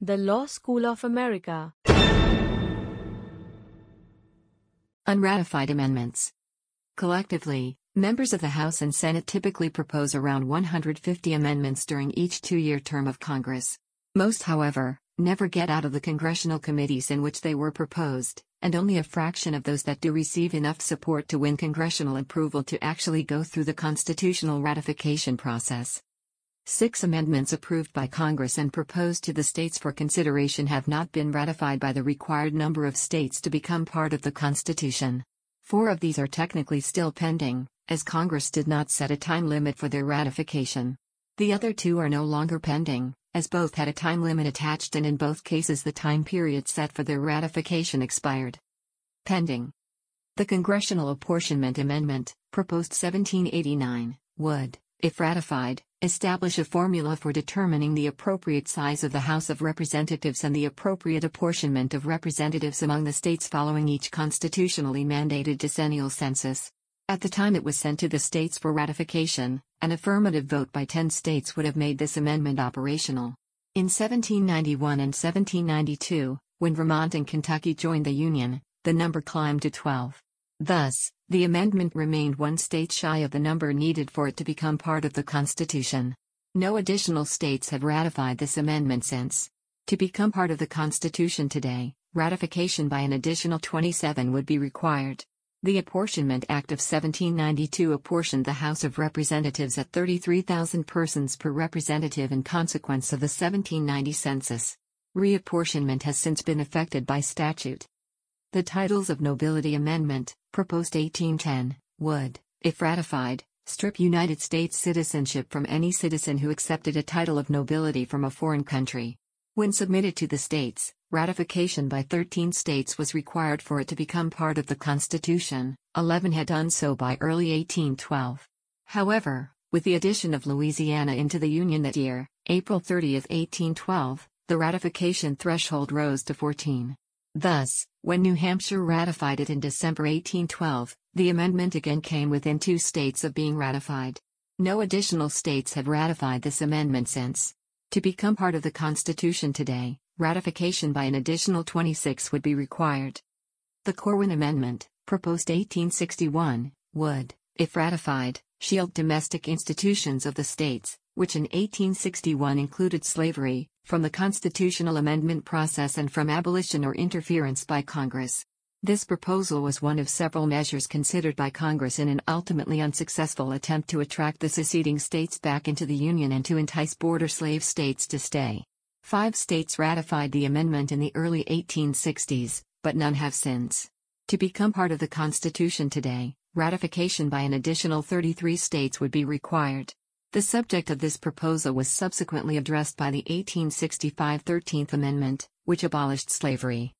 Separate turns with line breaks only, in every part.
The Law School of America.
Unratified amendments. Collectively, members of the House and Senate typically propose around 150 amendments during each two year term of Congress. Most, however, never get out of the congressional committees in which they were proposed, and only a fraction of those that do receive enough support to win congressional approval to actually go through the constitutional ratification process. Six amendments approved by Congress and proposed to the states for consideration have not been ratified by the required number of states to become part of the Constitution. Four of these are technically still pending, as Congress did not set a time limit for their ratification. The other two are no longer pending, as both had a time limit attached and in both cases the time period set for their ratification expired. Pending. The Congressional Apportionment Amendment, proposed 1789, would, if ratified, establish a formula for determining the appropriate size of the House of Representatives and the appropriate apportionment of representatives among the states following each constitutionally mandated decennial census. At the time it was sent to the states for ratification, an affirmative vote by 10 states would have made this amendment operational. In 1791 and 1792, when Vermont and Kentucky joined the Union, the number climbed to 12. Thus, the amendment remained one state shy of the number needed for it to become part of the Constitution. No additional states have ratified this amendment since. To become part of the Constitution today, ratification by an additional 27 would be required. The Apportionment Act of 1792 apportioned the House of Representatives at 33,000 persons per representative in consequence of the 1790 census. Reapportionment has since been effected by statute. The Titles of Nobility Amendment, proposed 1810, would, if ratified, strip United States citizenship from any citizen who accepted a title of nobility from a foreign country. When submitted to the states, ratification by 13 states was required for it to become part of the Constitution, 11 had done so by early 1812. However, with the addition of Louisiana into the Union that year, April 30, 1812, the ratification threshold rose to 14. Thus, when New Hampshire ratified it in December 1812, the amendment again came within two states of being ratified. No additional states have ratified this amendment since. To become part of the Constitution today, ratification by an additional 26 would be required. The Corwin Amendment, proposed 1861, would, if ratified, shield domestic institutions of the states, which in 1861 included slavery, from the constitutional amendment process and from abolition or interference by Congress. This proposal was one of several measures considered by Congress in an ultimately unsuccessful attempt to attract the seceding states back into the Union and to entice border slave states to stay. Five states ratified the amendment in the early 1860s, but none have since. To become part of the Constitution today, ratification by an additional 33 states would be required. The subject of this proposal was subsequently addressed by the 1865 13th Amendment, which abolished slavery.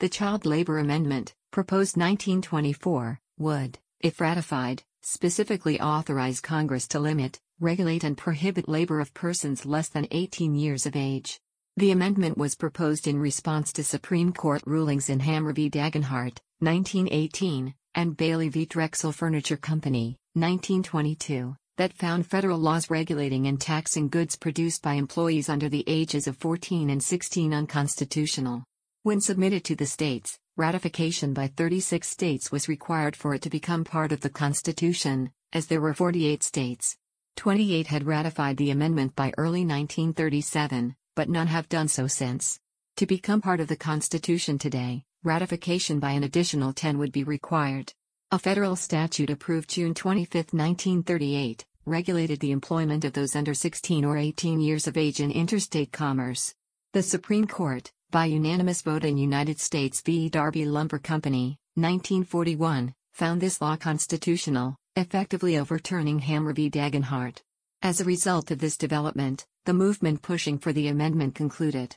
The Child Labor Amendment, proposed 1924, would, if ratified, specifically authorize Congress to limit, regulate, and prohibit labor of persons less than 18 years of age. The amendment was proposed in response to Supreme Court rulings in Hammer v. Dagenhart, 1918, and Bailey v. Drexel Furniture Company, 1922 that found federal laws regulating and taxing goods produced by employees under the ages of 14 and 16 unconstitutional. When submitted to the states, ratification by 36 states was required for it to become part of the Constitution, as there were 48 states. 28 had ratified the amendment by early 1937, but none have done so since. To become part of the Constitution today, ratification by an additional 10 would be required. A federal statute approved June 25, 1938, regulated the employment of those under 16 or 18 years of age in interstate commerce. The Supreme Court, by unanimous vote in United States v. Darby Lumber Company, 1941, found this law constitutional, effectively overturning Hammer v. Dagenhart. As a result of this development, the movement pushing for the amendment concluded.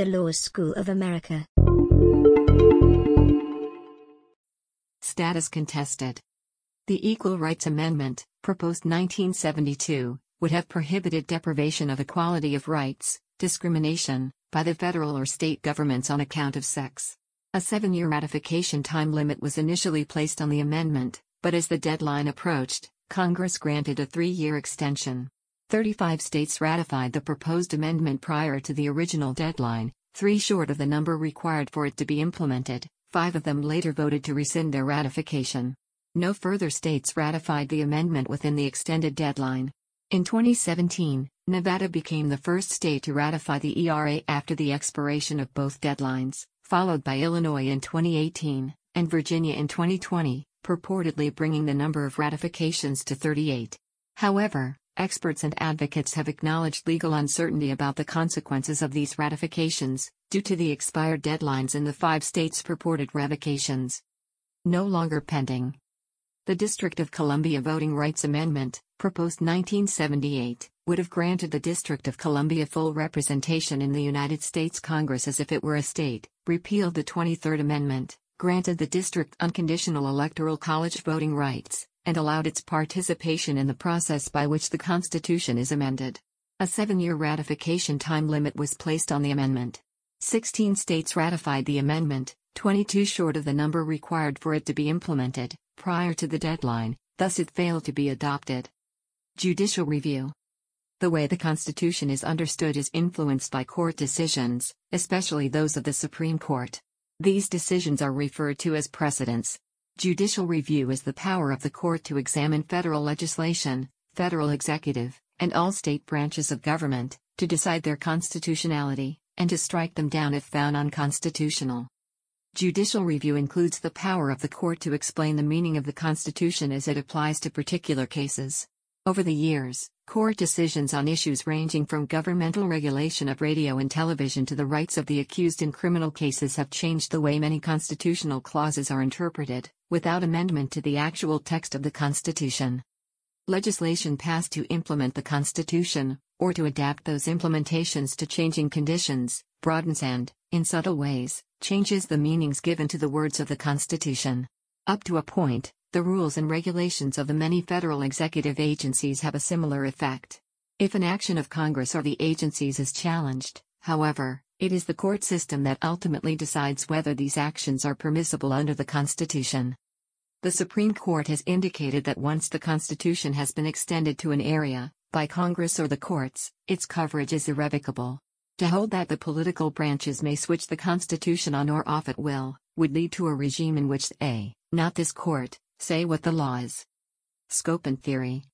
The Law School of America.
Status contested. The Equal Rights Amendment, proposed 1972, would have prohibited deprivation of equality of rights, discrimination, by the federal or state governments on account of sex. A seven year ratification time limit was initially placed on the amendment, but as the deadline approached, Congress granted a three year extension. 35 states ratified the proposed amendment prior to the original deadline, three short of the number required for it to be implemented, five of them later voted to rescind their ratification. No further states ratified the amendment within the extended deadline. In 2017, Nevada became the first state to ratify the ERA after the expiration of both deadlines, followed by Illinois in 2018, and Virginia in 2020, purportedly bringing the number of ratifications to 38. However, experts and advocates have acknowledged legal uncertainty about the consequences of these ratifications, due to the expired deadlines in the five states' purported revocations. No longer pending. The District of Columbia Voting Rights Amendment, proposed 1978, would have granted the District of Columbia full representation in the United States Congress as if it were a state, repealed the 23rd Amendment, granted the district unconditional electoral college voting rights, and allowed its participation in the process by which the Constitution is amended. A seven year ratification time limit was placed on the amendment. 16 states ratified the amendment, 22 short of the number required for it to be implemented, prior to the deadline, thus it failed to be adopted. Judicial Review The way the Constitution is understood is influenced by court decisions, especially those of the Supreme Court. These decisions are referred to as precedents. Judicial review is the power of the court to examine federal legislation, federal executive, and all state branches of government, to decide their constitutionality, and to strike them down if found unconstitutional. Judicial review includes the power of the court to explain the meaning of the Constitution as it applies to particular cases. Over the years, court decisions on issues ranging from governmental regulation of radio and television to the rights of the accused in criminal cases have changed the way many constitutional clauses are interpreted, without amendment to the actual text of the Constitution. Legislation passed to implement the Constitution, or to adapt those implementations to changing conditions, broadens and, in subtle ways, changes the meanings given to the words of the Constitution. Up to a point, the rules and regulations of the many federal executive agencies have a similar effect. If an action of Congress or the agencies is challenged, however, it is the court system that ultimately decides whether these actions are permissible under the Constitution. The Supreme Court has indicated that once the Constitution has been extended to an area, by Congress or the courts, its coverage is irrevocable. To hold that the political branches may switch the Constitution on or off at will, would lead to a regime in which they, not this court, say what the law is. Scope and Theory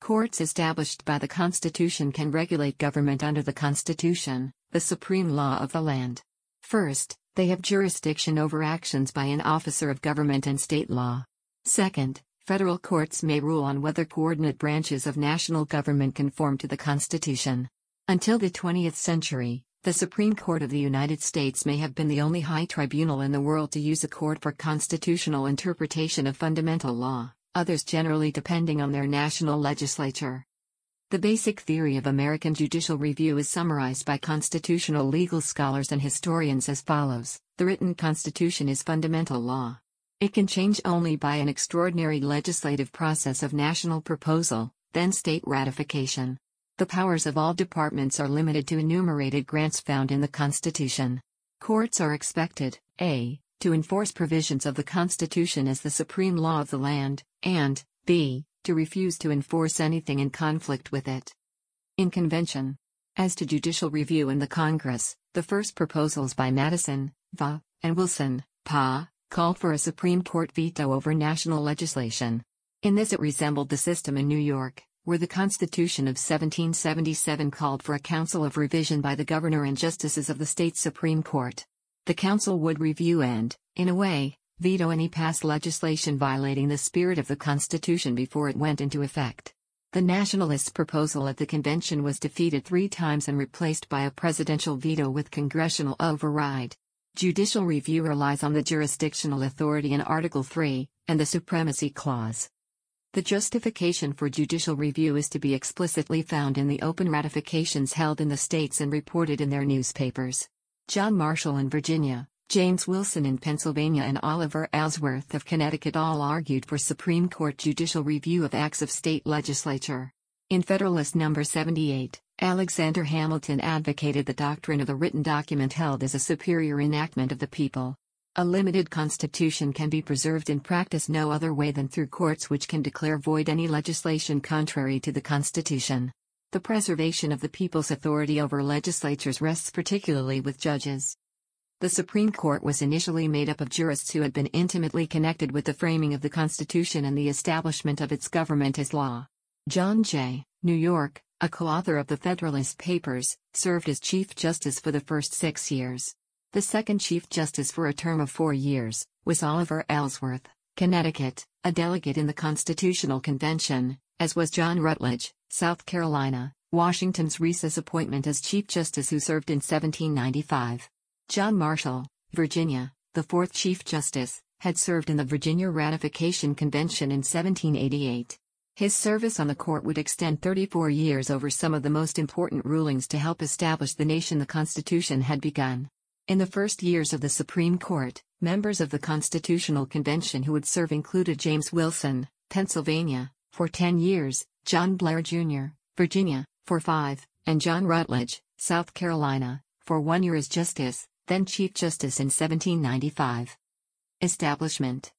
Courts established by the Constitution can regulate government under the Constitution, the supreme law of the land. First, they have jurisdiction over actions by an officer of government and state law. Second, federal courts may rule on whether coordinate branches of national government conform to the Constitution. Until the 20th century, the Supreme Court of the United States may have been the only high tribunal in the world to use a court for constitutional interpretation of fundamental law, others generally depending on their national legislature. The basic theory of American judicial review is summarized by constitutional legal scholars and historians as follows The written Constitution is fundamental law. It can change only by an extraordinary legislative process of national proposal, then state ratification. The powers of all departments are limited to enumerated grants found in the Constitution. Courts are expected, a. to enforce provisions of the Constitution as the supreme law of the land, and b. to refuse to enforce anything in conflict with it. In convention. As to judicial review in the Congress, the first proposals by Madison, Va, and Wilson, Pa, called for a Supreme Court veto over national legislation. In this, it resembled the system in New York, where the Constitution of 1777 called for a council of revision by the governor and justices of the state Supreme Court. The council would review and, in a way, veto any past legislation violating the spirit of the Constitution before it went into effect. The Nationalists' proposal at the convention was defeated three times and replaced by a presidential veto with congressional override. Judicial review relies on the jurisdictional authority in Article 3 and the Supremacy Clause. The justification for judicial review is to be explicitly found in the open ratifications held in the states and reported in their newspapers. John Marshall in Virginia, James Wilson in Pennsylvania, and Oliver Ellsworth of Connecticut all argued for Supreme Court judicial review of acts of state legislature. In Federalist No. 78, Alexander Hamilton advocated the doctrine of the written document held as a superior enactment of the people. A limited constitution can be preserved in practice no other way than through courts which can declare void any legislation contrary to the Constitution. The preservation of the people's authority over legislatures rests particularly with judges. The Supreme Court was initially made up of jurists who had been intimately connected with the framing of the Constitution and the establishment of its government as law. John Jay, New York, a co-author of the Federalist Papers, served as Chief Justice for the first six years. The second Chief Justice for a term of four years was Oliver Ellsworth, Connecticut, a delegate in the Constitutional Convention, as was John Rutledge, South Carolina, Washington's recess appointment as Chief Justice who served in 1795. John Marshall, Virginia, the fourth Chief Justice, had served in the Virginia Ratification Convention in 1788. His service on the court would extend 34 years over some of the most important rulings to help establish the nation the Constitution had begun. In the first years of the Supreme Court, members of the Constitutional Convention who would serve included James Wilson, Pennsylvania, for 10 years, John Blair Jr., Virginia, for 5, and John Rutledge, South Carolina, for one year as Justice, then Chief Justice in 1795. Establishment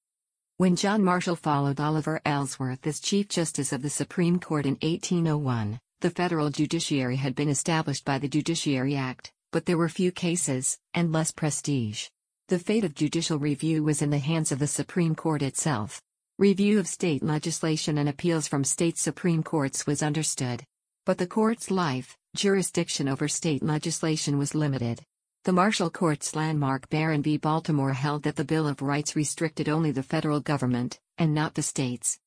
When John Marshall followed Oliver Ellsworth as Chief Justice of the Supreme Court in 1801, the federal judiciary had been established by the Judiciary Act, but there were few cases, and less prestige. The fate of judicial review was in the hands of the Supreme Court itself. Review of state legislation and appeals from state Supreme Courts was understood. But the court's life, jurisdiction over state legislation was limited. The Marshall Court's landmark Barron v. Baltimore held that the Bill of Rights restricted only the federal government, and not the states.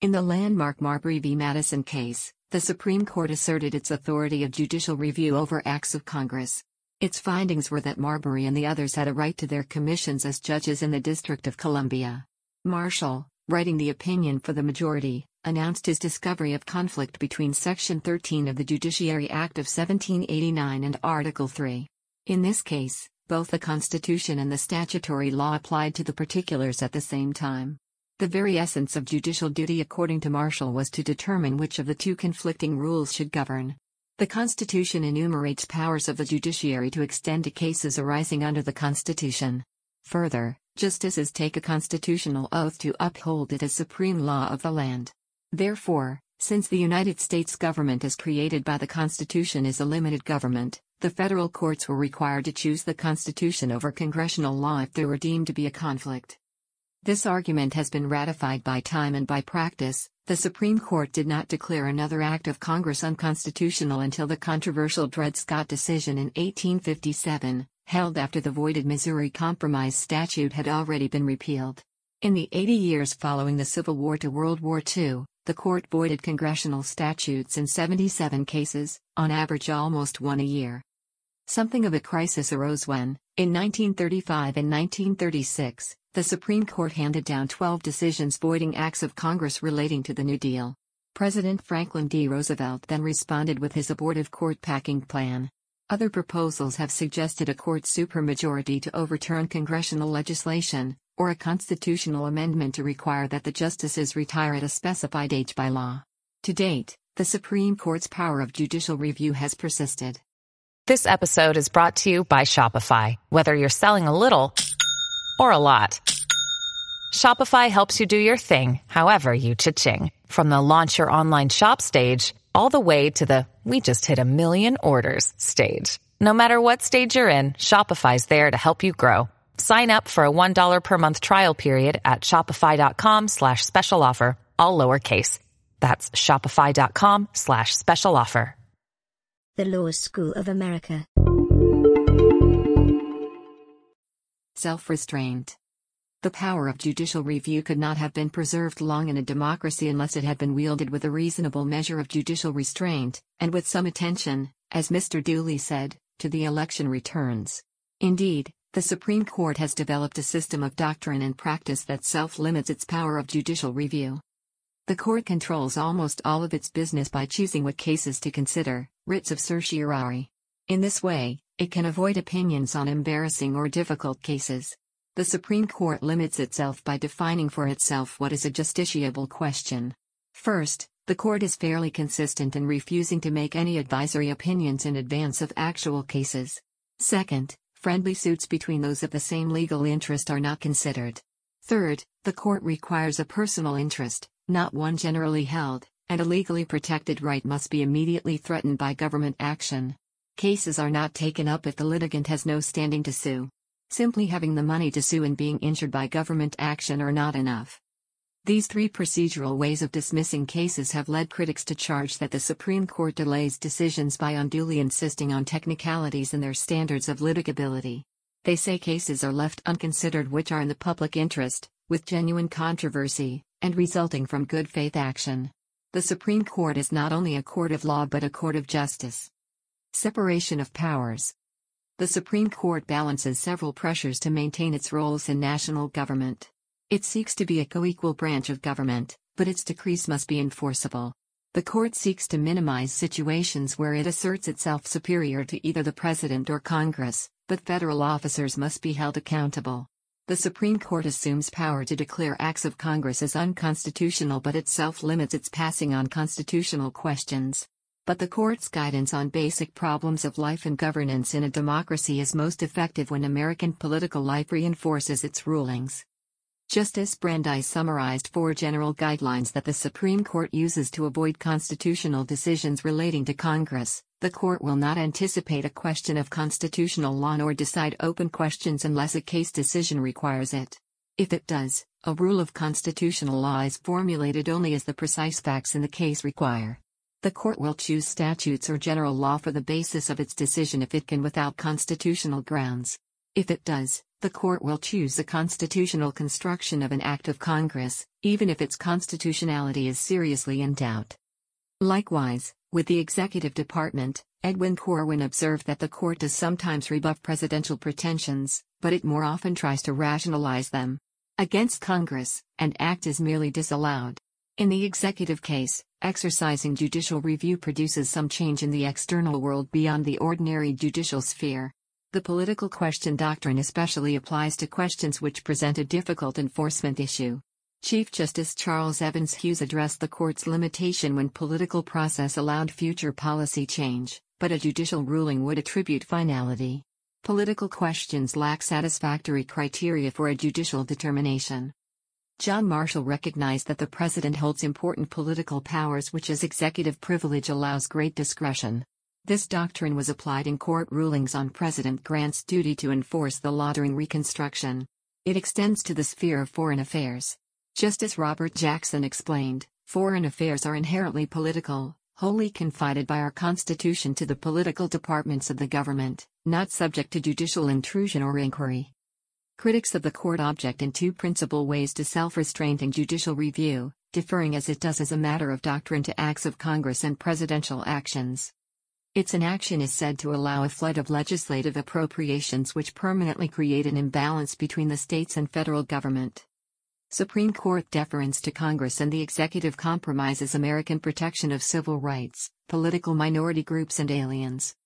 In the landmark Marbury v. Madison case, the Supreme Court asserted its authority of judicial review over acts of Congress. Its findings were that Marbury and the others had a right to their commissions as judges in the District of Columbia. Marshall, writing the opinion for the majority, announced his discovery of conflict between Section 13 of the Judiciary Act of 1789 and Article 3. In this case, both the Constitution and the statutory law applied to the particulars at the same time. The very essence of judicial duty, according to Marshall, was to determine which of the two conflicting rules should govern. The Constitution enumerates powers of the judiciary to extend to cases arising under the Constitution. Further, justices take a constitutional oath to uphold it as supreme law of the land. Therefore, since the United States government as created by the Constitution is a limited government, the federal courts were required to choose the Constitution over congressional law if there were deemed to be a conflict. This argument has been ratified by time and by practice. The Supreme Court did not declare another act of Congress unconstitutional until the controversial Dred Scott decision in 1857, held after the voided Missouri Compromise statute had already been repealed. In the 80 years following the Civil War to World War II, the court voided congressional statutes in 77 cases, on average almost one a year. Something of a crisis arose when, in 1935 and 1936, the Supreme Court handed down 12 decisions voiding acts of Congress relating to the New Deal. President Franklin D. Roosevelt then responded with his abortive court packing plan. Other proposals have suggested a court supermajority to overturn congressional legislation, or a constitutional amendment to require that the justices retire at a specified age by law. To date, the Supreme Court's power of judicial review has persisted.
This episode is brought to you by Shopify. Whether you're selling a little or a lot, Shopify helps you do your thing, however you cha-ching. From the launch your online shop stage, all the way to the we just hit a million orders stage. No matter what stage you're in, Shopify's there to help you grow. Sign up for a $1 per month trial period at shopify.com slash special offer, all lowercase. That's shopify.com slash special offer.
The Law School of America.
Self restraint. The power of judicial review could not have been preserved long in a democracy unless it had been wielded with a reasonable measure of judicial restraint, and with some attention, as Mr. Dooley said, to the election returns. Indeed, the Supreme Court has developed a system of doctrine and practice that self limits its power of judicial review. The court controls almost all of its business by choosing what cases to consider, writs of certiorari. In this way, It can avoid opinions on embarrassing or difficult cases. The Supreme Court limits itself by defining for itself what is a justiciable question. First, the court is fairly consistent in refusing to make any advisory opinions in advance of actual cases. Second, friendly suits between those of the same legal interest are not considered. Third, the court requires a personal interest, not one generally held, and a legally protected right must be immediately threatened by government action. Cases are not taken up if the litigant has no standing to sue. Simply having the money to sue and being injured by government action are not enough. These three procedural ways of dismissing cases have led critics to charge that the Supreme Court delays decisions by unduly insisting on technicalities in their standards of litigability. They say cases are left unconsidered which are in the public interest, with genuine controversy, and resulting from good faith action. The Supreme Court is not only a court of law but a court of justice. Separation of powers. The Supreme Court balances several pressures to maintain its roles in national government. It seeks to be a co-equal branch of government, but its decrees must be enforceable. The court seeks to minimize situations where it asserts itself superior to either the president or Congress, but federal officers must be held accountable. The Supreme Court assumes power to declare acts of Congress as unconstitutional but itself limits its passing on constitutional questions. But the court's guidance on basic problems of life and governance in a democracy is most effective when American political life reinforces its rulings. Justice Brandeis summarized four general guidelines that the Supreme Court uses to avoid constitutional decisions relating to Congress. The court will not anticipate a question of constitutional law nor decide open questions unless a case decision requires it. If it does, a rule of constitutional law is formulated only as the precise facts in the case require. The court will choose statutes or general law for the basis of its decision if it can without constitutional grounds. If it does, the court will choose the constitutional construction of an act of Congress, even if its constitutionality is seriously in doubt. Likewise, with the executive department, Edwin Corwin observed that the court does sometimes rebuff presidential pretensions, but it more often tries to rationalize them against Congress, and act is merely disallowed. In the executive case, exercising judicial review produces some change in the external world beyond the ordinary judicial sphere. The political question doctrine especially applies to questions which present a difficult enforcement issue. Chief Justice Charles Evans Hughes addressed the court's limitation when political process allowed future policy change, but a judicial ruling would attribute finality. Political questions lack satisfactory criteria for a judicial determination. John Marshall recognized that the president holds important political powers which as executive privilege allows great discretion. This doctrine was applied in court rulings on President Grant's duty to enforce the law during Reconstruction. It extends to the sphere of foreign affairs. Justice Robert Jackson explained, foreign affairs are inherently political, wholly confided by our Constitution to the political departments of the government, not subject to judicial intrusion or inquiry. Critics of the court object in two principal ways to self-restraint and judicial review, deferring as it does as a matter of doctrine to acts of Congress and presidential actions. Its inaction is said to allow a flood of legislative appropriations which permanently create an imbalance between the states and federal government. Supreme Court deference to Congress and the executive compromises American protection of civil rights, political minority groups, and aliens.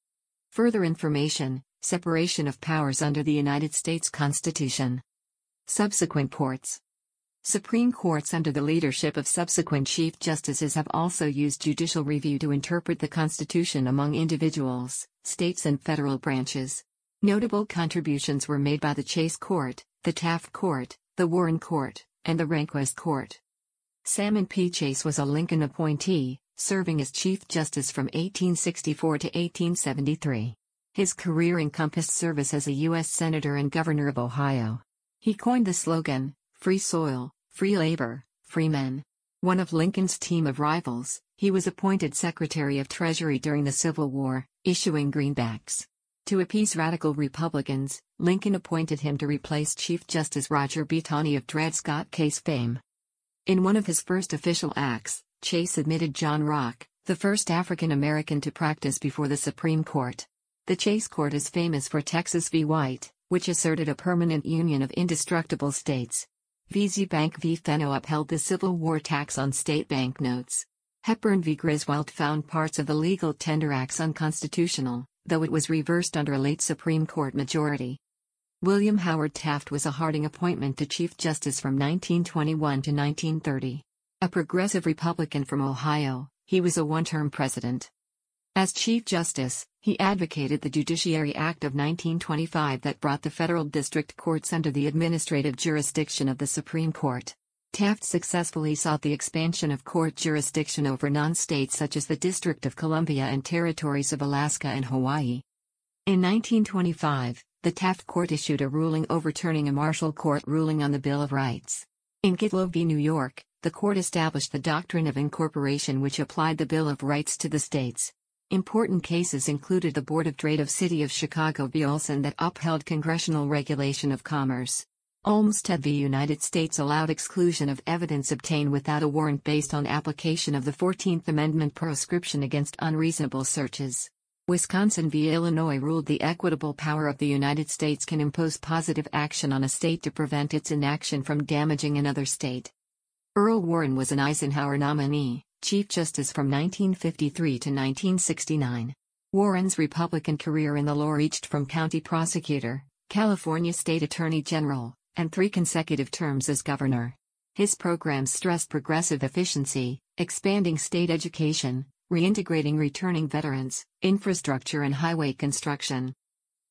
Further information Separation of powers under the United States Constitution. Subsequent courts. Supreme Courts under the leadership of subsequent Chief Justices have also used judicial review to interpret the Constitution among individuals, states, and federal branches. Notable contributions were made by the Chase Court, the Taft Court, the Warren Court, and the Rehnquist Court. Salmon P. Chase was a Lincoln appointee, serving as Chief Justice from 1864 to 1873. His career encompassed service as a U.S. Senator and Governor of Ohio. He coined the slogan, Free soil, free labor, free men. One of Lincoln's team of rivals, he was appointed Secretary of Treasury during the Civil War, issuing greenbacks. To appease radical Republicans, Lincoln appointed him to replace Chief Justice Roger B. Taney of Dred Scott case fame. In one of his first official acts, Chase admitted John Rock, the first African American to practice before the Supreme Court. The Chase Court is famous for Texas v. White, which asserted a permanent union of indestructible states. Veazie Bank v. Fenno upheld the Civil War tax on state banknotes. Hepburn v. Griswold found parts of the Legal Tender Acts unconstitutional, though it was reversed under a late Supreme Court majority. William Howard Taft was a Harding appointment to Chief Justice from 1921 to 1930. A progressive Republican from Ohio, he was a one term president. As Chief Justice, he advocated the Judiciary Act of 1925 that brought the federal district courts under the administrative jurisdiction of the Supreme Court. Taft successfully sought the expansion of court jurisdiction over non states such as the District of Columbia and territories of Alaska and Hawaii. In 1925, the Taft Court issued a ruling overturning a Marshall Court ruling on the Bill of Rights. In Gitlow v. New York, the court established the doctrine of incorporation which applied the Bill of Rights to the states. Important cases included the Board of Trade of City of Chicago v. Olsen that upheld congressional regulation of commerce. Olmstead v. United States allowed exclusion of evidence obtained without a warrant based on application of the 14th Amendment proscription against unreasonable searches. Wisconsin v. Illinois ruled the equitable power of the United States can impose positive action on a state to prevent its inaction from damaging another state. Earl Warren was an Eisenhower nominee, Chief Justice from 1953 to 1969. Warren's Republican career in the law reached from county prosecutor, California State Attorney General, and three consecutive terms as governor. His programs stressed progressive efficiency, expanding state education, reintegrating returning veterans, infrastructure, and highway construction.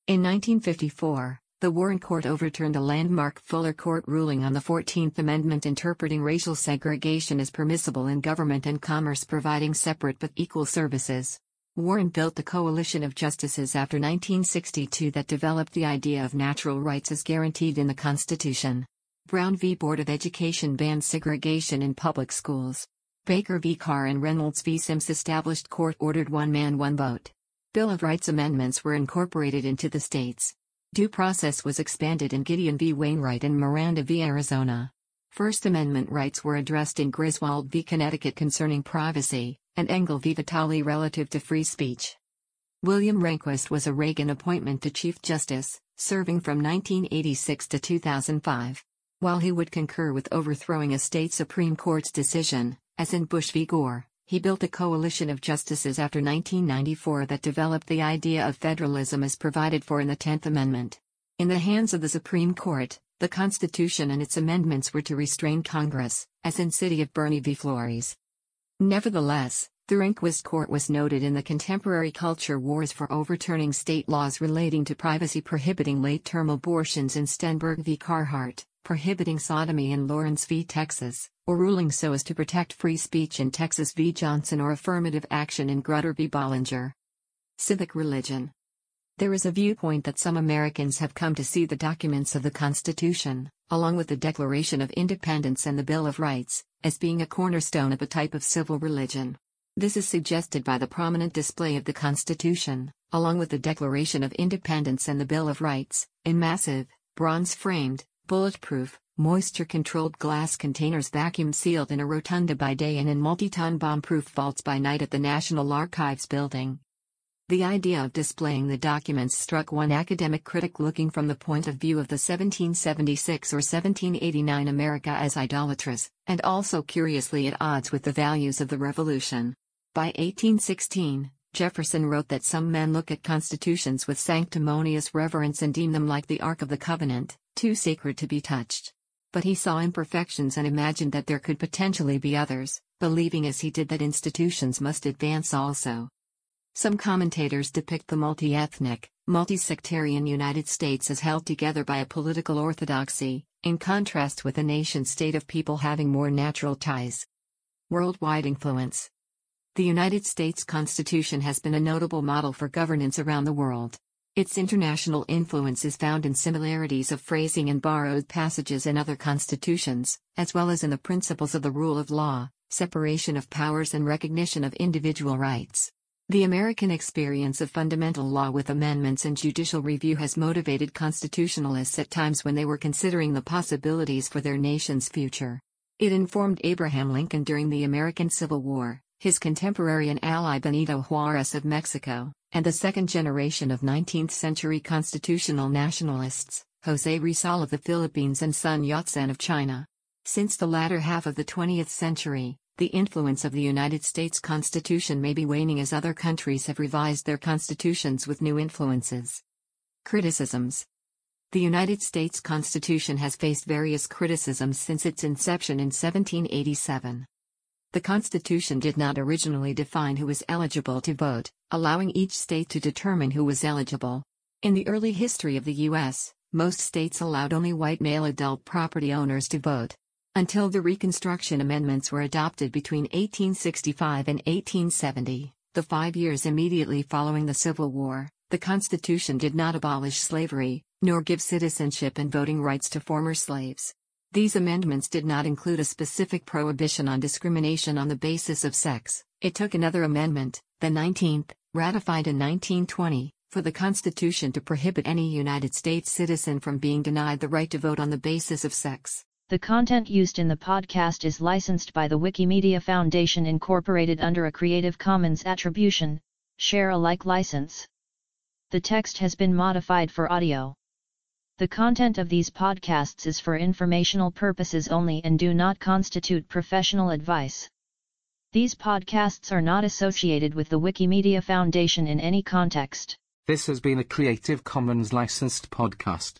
In 1954, the Warren Court overturned a landmark Fuller Court ruling on the 14th Amendment interpreting racial segregation as permissible in government and commerce providing separate but equal services. Warren built the coalition of justices after 1962 that developed the idea of natural rights as guaranteed in the Constitution. Brown v. Board of Education banned segregation in public schools. Baker v. Carr and Reynolds v. Sims established court ordered one man, one vote. Bill of Rights amendments were incorporated into the states. Due process was expanded in Gideon v. Wainwright and Miranda v. Arizona. First Amendment rights were addressed in Griswold v. Connecticut concerning privacy, and Engel v. Vitale relative to free speech. William Rehnquist was a Reagan appointment to Chief Justice, serving from 1986 to 2005. While he would concur with overthrowing a state Supreme Court's decision, as in Bush v. Gore, he built a coalition of justices after 1994 that developed the idea of federalism as provided for in the Tenth Amendment. In the hands of the Supreme Court, the Constitution and its amendments were to restrain Congress, as in City of Boerne v. Flores. Nevertheless, the Rehnquist Court was noted in the contemporary culture wars for overturning state laws relating to privacy prohibiting late-term abortions in Stenberg v. Carhart, prohibiting sodomy in Lawrence v. Texas, or ruling so as to protect free speech in Texas v. Johnson or affirmative action in Grutter v. Bollinger. Civic religion. There is a viewpoint that some Americans have come to see the documents of the Constitution, along with the Declaration of Independence and the Bill of Rights, as being a cornerstone of a type of civil religion. This is suggested by the prominent display of the Constitution, along with the Declaration of Independence and the Bill of Rights, in massive, bronze framed, bulletproof, moisture controlled glass containers vacuum sealed in a rotunda by day and in multi ton bomb proof vaults by night at the National Archives building. The idea of displaying the documents struck one academic critic looking from the point of view of the 1776 or 1789 America as idolatrous, and also curiously at odds with the values of the Revolution. By 1816, Jefferson wrote that some men look at constitutions with sanctimonious reverence and deem them like the Ark of the Covenant, too sacred to be touched. But he saw imperfections and imagined that there could potentially be others, believing as he did that institutions must advance also. Some commentators depict the multi ethnic, multi sectarian United States as held together by a political orthodoxy, in contrast with a nation state of people having more natural ties. Worldwide influence. The United States Constitution has been a notable model for governance around the world. Its international influence is found in similarities of phrasing and borrowed passages in other constitutions, as well as in the principles of the rule of law, separation of powers, and recognition of individual rights. The American experience of fundamental law with amendments and judicial review has motivated constitutionalists at times when they were considering the possibilities for their nation's future. It informed Abraham Lincoln during the American Civil War, his contemporary and ally Benito Juarez of Mexico, and the second generation of 19th century constitutional nationalists, Jose Rizal of the Philippines and Sun Yat sen of China. Since the latter half of the 20th century, The influence of the United States Constitution may be waning as other countries have revised their constitutions with new influences. Criticisms The United States Constitution has faced various criticisms since its inception in 1787. The Constitution did not originally define who was eligible to vote, allowing each state to determine who was eligible. In the early history of the U.S., most states allowed only white male adult property owners to vote. Until the Reconstruction Amendments were adopted between 1865 and 1870, the five years immediately following the Civil War, the Constitution did not abolish slavery, nor give citizenship and voting rights to former slaves. These amendments did not include a specific prohibition on discrimination on the basis of sex. It took another amendment, the 19th, ratified in 1920, for the Constitution to prohibit any United States citizen from being denied the right to vote on the basis of sex.
The content used in the podcast is licensed by the Wikimedia Foundation Incorporated under a Creative Commons Attribution, Share Alike license. The text has been modified for audio. The content of these podcasts is for informational purposes only and do not constitute professional advice. These podcasts are not associated with the Wikimedia Foundation in any context.
This has been a Creative Commons licensed podcast.